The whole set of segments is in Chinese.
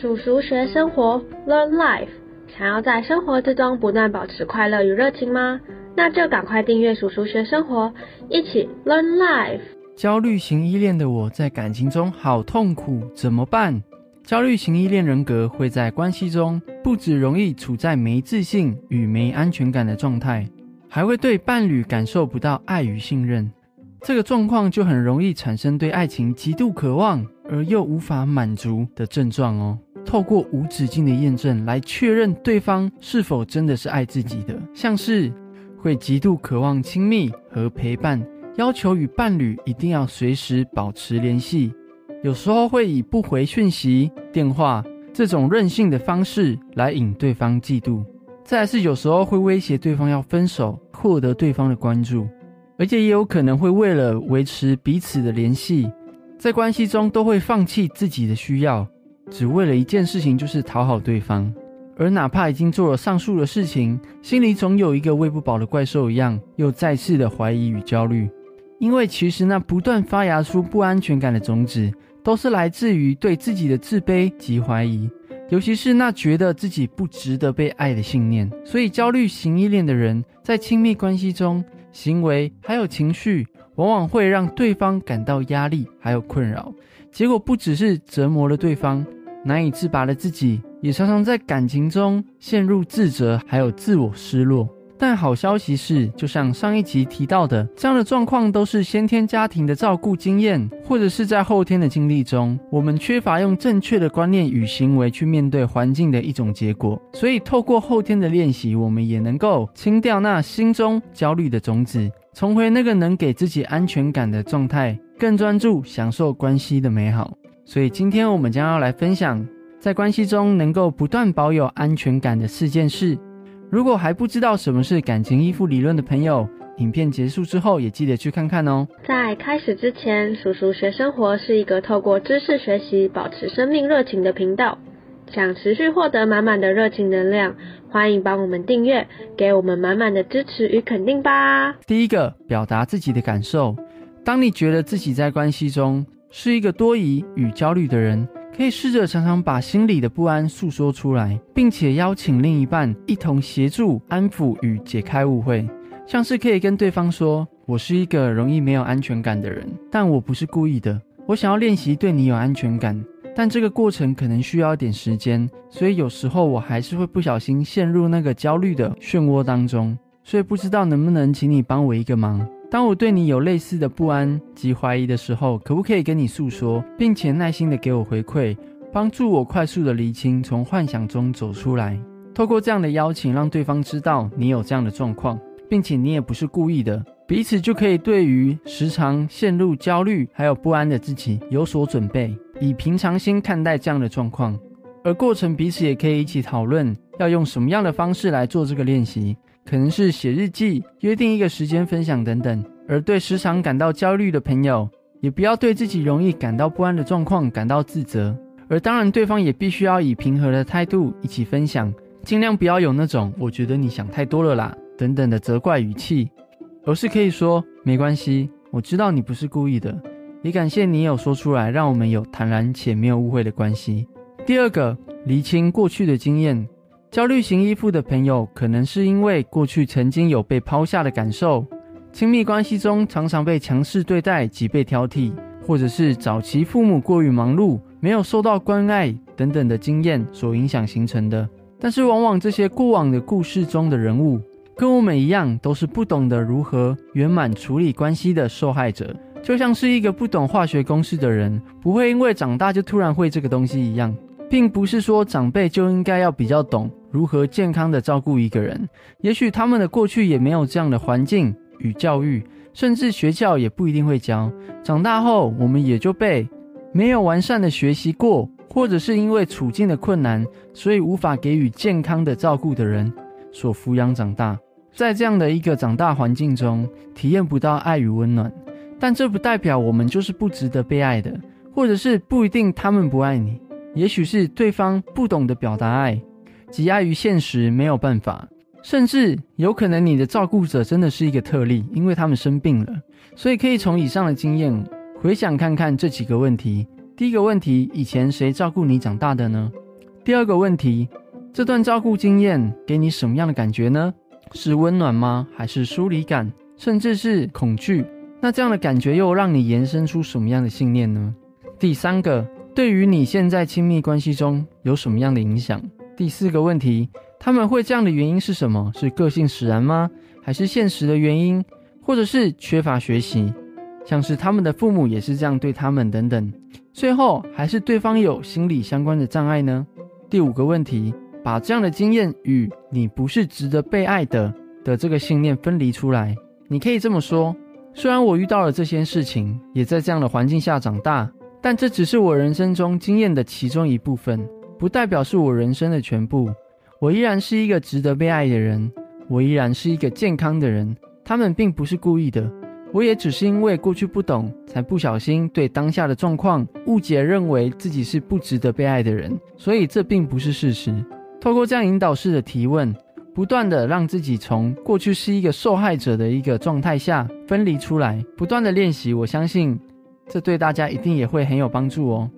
鼠叔学生活，Learn Life。想要在生活之中不断保持快乐与热情吗？那就赶快订阅鼠叔学生活，一起 Learn Life。焦虑型依恋的我在感情中好痛苦，怎么办？焦虑型依恋人格会在关系中不只容易处在没自信与没安全感的状态，还会对伴侣感受不到爱与信任。这个状况就很容易产生对爱情极度渴望而又无法满足的症状哦。透过无止境的验证来确认对方是否真的是爱自己的，像是会极度渴望亲密和陪伴，要求与伴侣一定要随时保持联系，有时候会以不回讯息、电话这种任性的方式来引对方嫉妒。再是有时候会威胁对方要分手，获得对方的关注，而且也有可能会为了维持彼此的联系，在关系中都会放弃自己的需要。只为了一件事情，就是讨好对方，而哪怕已经做了上述的事情，心里总有一个喂不饱的怪兽一样，又再次的怀疑与焦虑。因为其实那不断发芽出不安全感的种子，都是来自于对自己的自卑及怀疑，尤其是那觉得自己不值得被爱的信念。所以，焦虑型依恋的人在亲密关系中，行为还有情绪，往往会让对方感到压力还有困扰，结果不只是折磨了对方。难以自拔的自己，也常常在感情中陷入自责，还有自我失落。但好消息是，就像上一集提到的，这样的状况都是先天家庭的照顾经验，或者是在后天的经历中，我们缺乏用正确的观念与行为去面对环境的一种结果。所以，透过后天的练习，我们也能够清掉那心中焦虑的种子，重回那个能给自己安全感的状态，更专注享受关系的美好。所以今天我们将要来分享，在关系中能够不断保有安全感的四件事。如果还不知道什么是感情依附理论的朋友，影片结束之后也记得去看看哦。在开始之前，叔叔学生活是一个透过知识学习保持生命热情的频道。想持续获得满满的热情能量，欢迎帮我们订阅，给我们满满的支持与肯定吧。第一个，表达自己的感受。当你觉得自己在关系中，是一个多疑与焦虑的人，可以试着常常把心里的不安诉说出来，并且邀请另一半一同协助安抚与解开误会。像是可以跟对方说：“我是一个容易没有安全感的人，但我不是故意的。我想要练习对你有安全感，但这个过程可能需要一点时间，所以有时候我还是会不小心陷入那个焦虑的漩涡当中。所以不知道能不能请你帮我一个忙。”当我对你有类似的不安及怀疑的时候，可不可以跟你诉说，并且耐心的给我回馈，帮助我快速的厘清，从幻想中走出来。透过这样的邀请，让对方知道你有这样的状况，并且你也不是故意的，彼此就可以对于时常陷入焦虑还有不安的自己有所准备，以平常心看待这样的状况。而过程彼此也可以一起讨论，要用什么样的方式来做这个练习。可能是写日记、约定一个时间分享等等。而对时常感到焦虑的朋友，也不要对自己容易感到不安的状况感到自责。而当然，对方也必须要以平和的态度一起分享，尽量不要有那种“我觉得你想太多了啦”等等的责怪语气，而是可以说：“没关系，我知道你不是故意的，也感谢你有说出来，让我们有坦然且没有误会的关系。”第二个，厘清过去的经验。焦虑型依附的朋友，可能是因为过去曾经有被抛下的感受，亲密关系中常常被强势对待及被挑剔，或者是早期父母过于忙碌，没有受到关爱等等的经验所影响形成的。但是，往往这些过往的故事中的人物，跟我们一样，都是不懂得如何圆满处理关系的受害者，就像是一个不懂化学公式的人，不会因为长大就突然会这个东西一样。并不是说长辈就应该要比较懂如何健康的照顾一个人，也许他们的过去也没有这样的环境与教育，甚至学校也不一定会教。长大后，我们也就被没有完善的学习过，或者是因为处境的困难，所以无法给予健康的照顾的人所抚养长大。在这样的一个长大环境中，体验不到爱与温暖，但这不代表我们就是不值得被爱的，或者是不一定他们不爱你。也许是对方不懂得表达爱，挤压于现实没有办法，甚至有可能你的照顾者真的是一个特例，因为他们生病了。所以可以从以上的经验回想看看这几个问题。第一个问题：以前谁照顾你长大的呢？第二个问题，这段照顾经验给你什么样的感觉呢？是温暖吗？还是疏离感，甚至是恐惧？那这样的感觉又让你延伸出什么样的信念呢？第三个，对于你现在亲密关系中有什么样的影响？第四个问题，他们会这样的原因是什么？是个性使然吗？还是现实的原因？或者是缺乏学习，像是他们的父母也是这样对他们等等。最后，还是对方有心理相关的障碍呢？第五个问题，把这样的经验与你不是值得被爱的的这个信念分离出来。你可以这么说。虽然我遇到了这些事情，也在这样的环境下长大，但这只是我人生中经验的其中一部分，不代表是我人生的全部。我依然是一个值得被爱的人，我依然是一个健康的人。他们并不是故意的，我也只是因为过去不懂，才不小心对当下的状况误解，认为自己是不值得被爱的人。所以这并不是事实。透过这样引导式的提问。不断的让自己从过去是一个受害者的一个状态下分离出来，不断的练习，我相信这对大家一定也会很有帮助哦。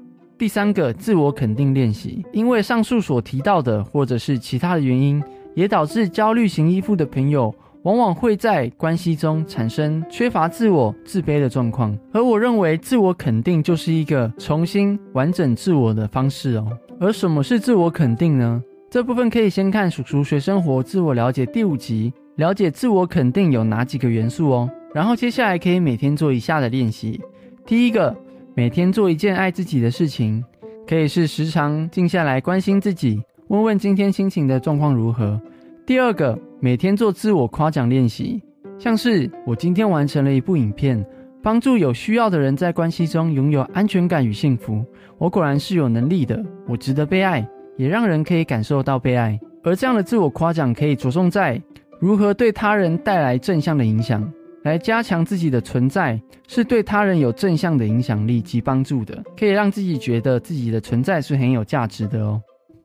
第三个，自我肯定练习，因为上述所提到的或者是其他的原因，也导致焦虑型依附的朋友往往会在关系中产生缺乏自我、自卑的状况。而我认为，自我肯定就是一个重新完整自我的方式哦。而什么是自我肯定呢？这部分可以先看《叔叔学生活自我了解》第五集，了解自我肯定有哪几个元素哦。然后接下来可以每天做以下的练习：第一个，每天做一件爱自己的事情，可以是时常静下来关心自己，问问今天心情的状况如何；第二个，每天做自我夸奖练习，像是我今天完成了一部影片，帮助有需要的人在关系中拥有安全感与幸福。我果然是有能力的，我值得被爱。也让人可以感受到被爱，而这样的自我夸奖可以着重在如何对他人带来正向的影响，来加强自己的存在是对他人有正向的影响力及帮助的，可以让自己觉得自己的存在是很有价值的哦。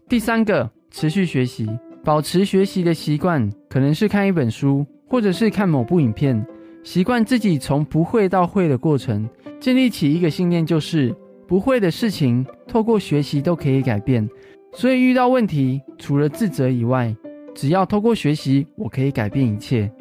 第三个，持续学习，保持学习的习惯，可能是看一本书，或者是看某部影片，习惯自己从不会到会的过程，建立起一个信念，就是不会的事情，透过学习都可以改变。所以遇到问题，除了自责以外，只要透过学习，我可以改变一切。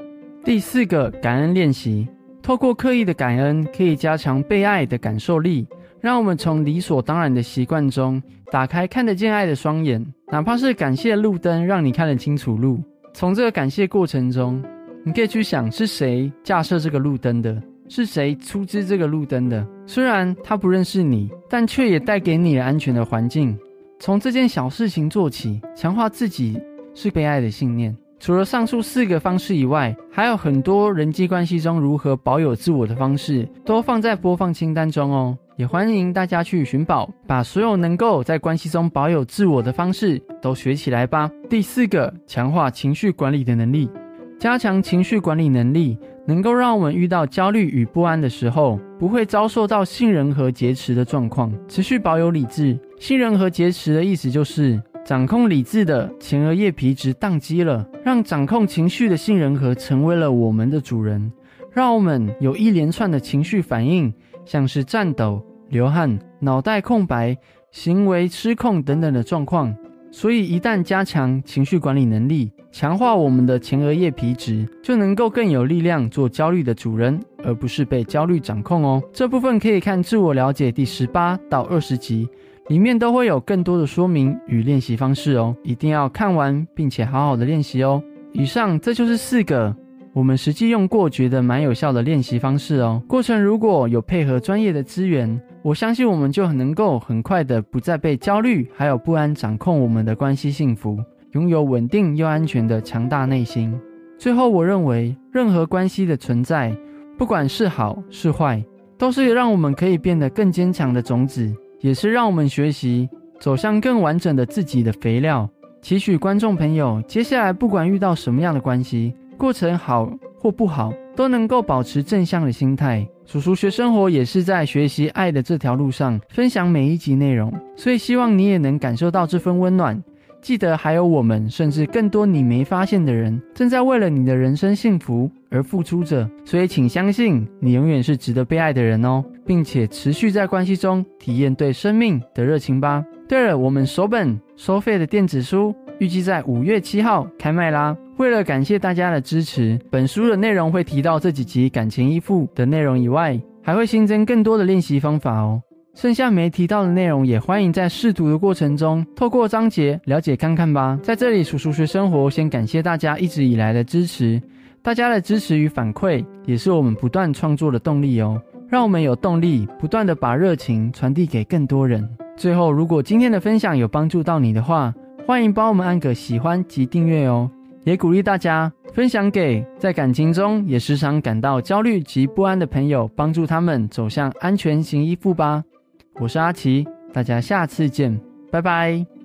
第四个感恩练习，透过刻意的感恩，可以加强被爱的感受力，让我们从理所当然的习惯中打开看得见爱的双眼。哪怕是感谢路灯，让你看得清楚路。从这个感谢过程中，你可以去想是谁架设这个路灯的，是谁出资这个路灯的。虽然他不认识你，但却也带给你安全的环境。从这件小事情做起，强化自己是被爱的信念。除了上述四个方式以外，还有很多人际关系中如何保有自我的方式，都放在播放清单中哦。也欢迎大家去寻宝，把所有能够在关系中保有自我的方式都学起来吧。第四个，强化情绪管理的能力，加强情绪管理能力。能够让我们遇到焦虑与不安的时候，不会遭受到杏仁核劫持的状况，持续保有理智。杏仁核劫持的意思就是掌控理智的前额叶皮质宕机了，让掌控情绪的杏仁核成为了我们的主人，让我们有一连串的情绪反应，像是颤抖、流汗、脑袋空白、行为失控等等的状况。所以，一旦加强情绪管理能力，强化我们的前额叶皮质，就能够更有力量做焦虑的主人，而不是被焦虑掌控哦。这部分可以看《自我了解》第十八到二十集，里面都会有更多的说明与练习方式哦。一定要看完，并且好好的练习哦。以上这就是四个。我们实际用过，觉得蛮有效的练习方式哦。过程如果有配合专业的资源，我相信我们就能够很快的不再被焦虑还有不安掌控我们的关系幸福，拥有稳定又安全的强大内心。最后，我认为任何关系的存在，不管是好是坏，都是让我们可以变得更坚强的种子，也是让我们学习走向更完整的自己的肥料。期许观众朋友，接下来不管遇到什么样的关系。过程好或不好，都能够保持正向的心态。叔叔学生活也是在学习爱的这条路上分享每一集内容，所以希望你也能感受到这份温暖。记得还有我们，甚至更多你没发现的人，正在为了你的人生幸福而付出着。所以请相信，你永远是值得被爱的人哦。并且持续在关系中体验对生命的热情吧。对了，我们首本收费的电子书预计在五月七号开卖啦。为了感谢大家的支持，本书的内容会提到这几集感情依附的内容以外，还会新增更多的练习方法哦。剩下没提到的内容，也欢迎在试读的过程中，透过章节了解看看吧。在这里，叔叔学生活先感谢大家一直以来的支持，大家的支持与反馈也是我们不断创作的动力哦。让我们有动力，不断的把热情传递给更多人。最后，如果今天的分享有帮助到你的话，欢迎帮我们按个喜欢及订阅哦。也鼓励大家分享给在感情中也时常感到焦虑及不安的朋友，帮助他们走向安全型依附吧。我是阿奇，大家下次见，拜拜。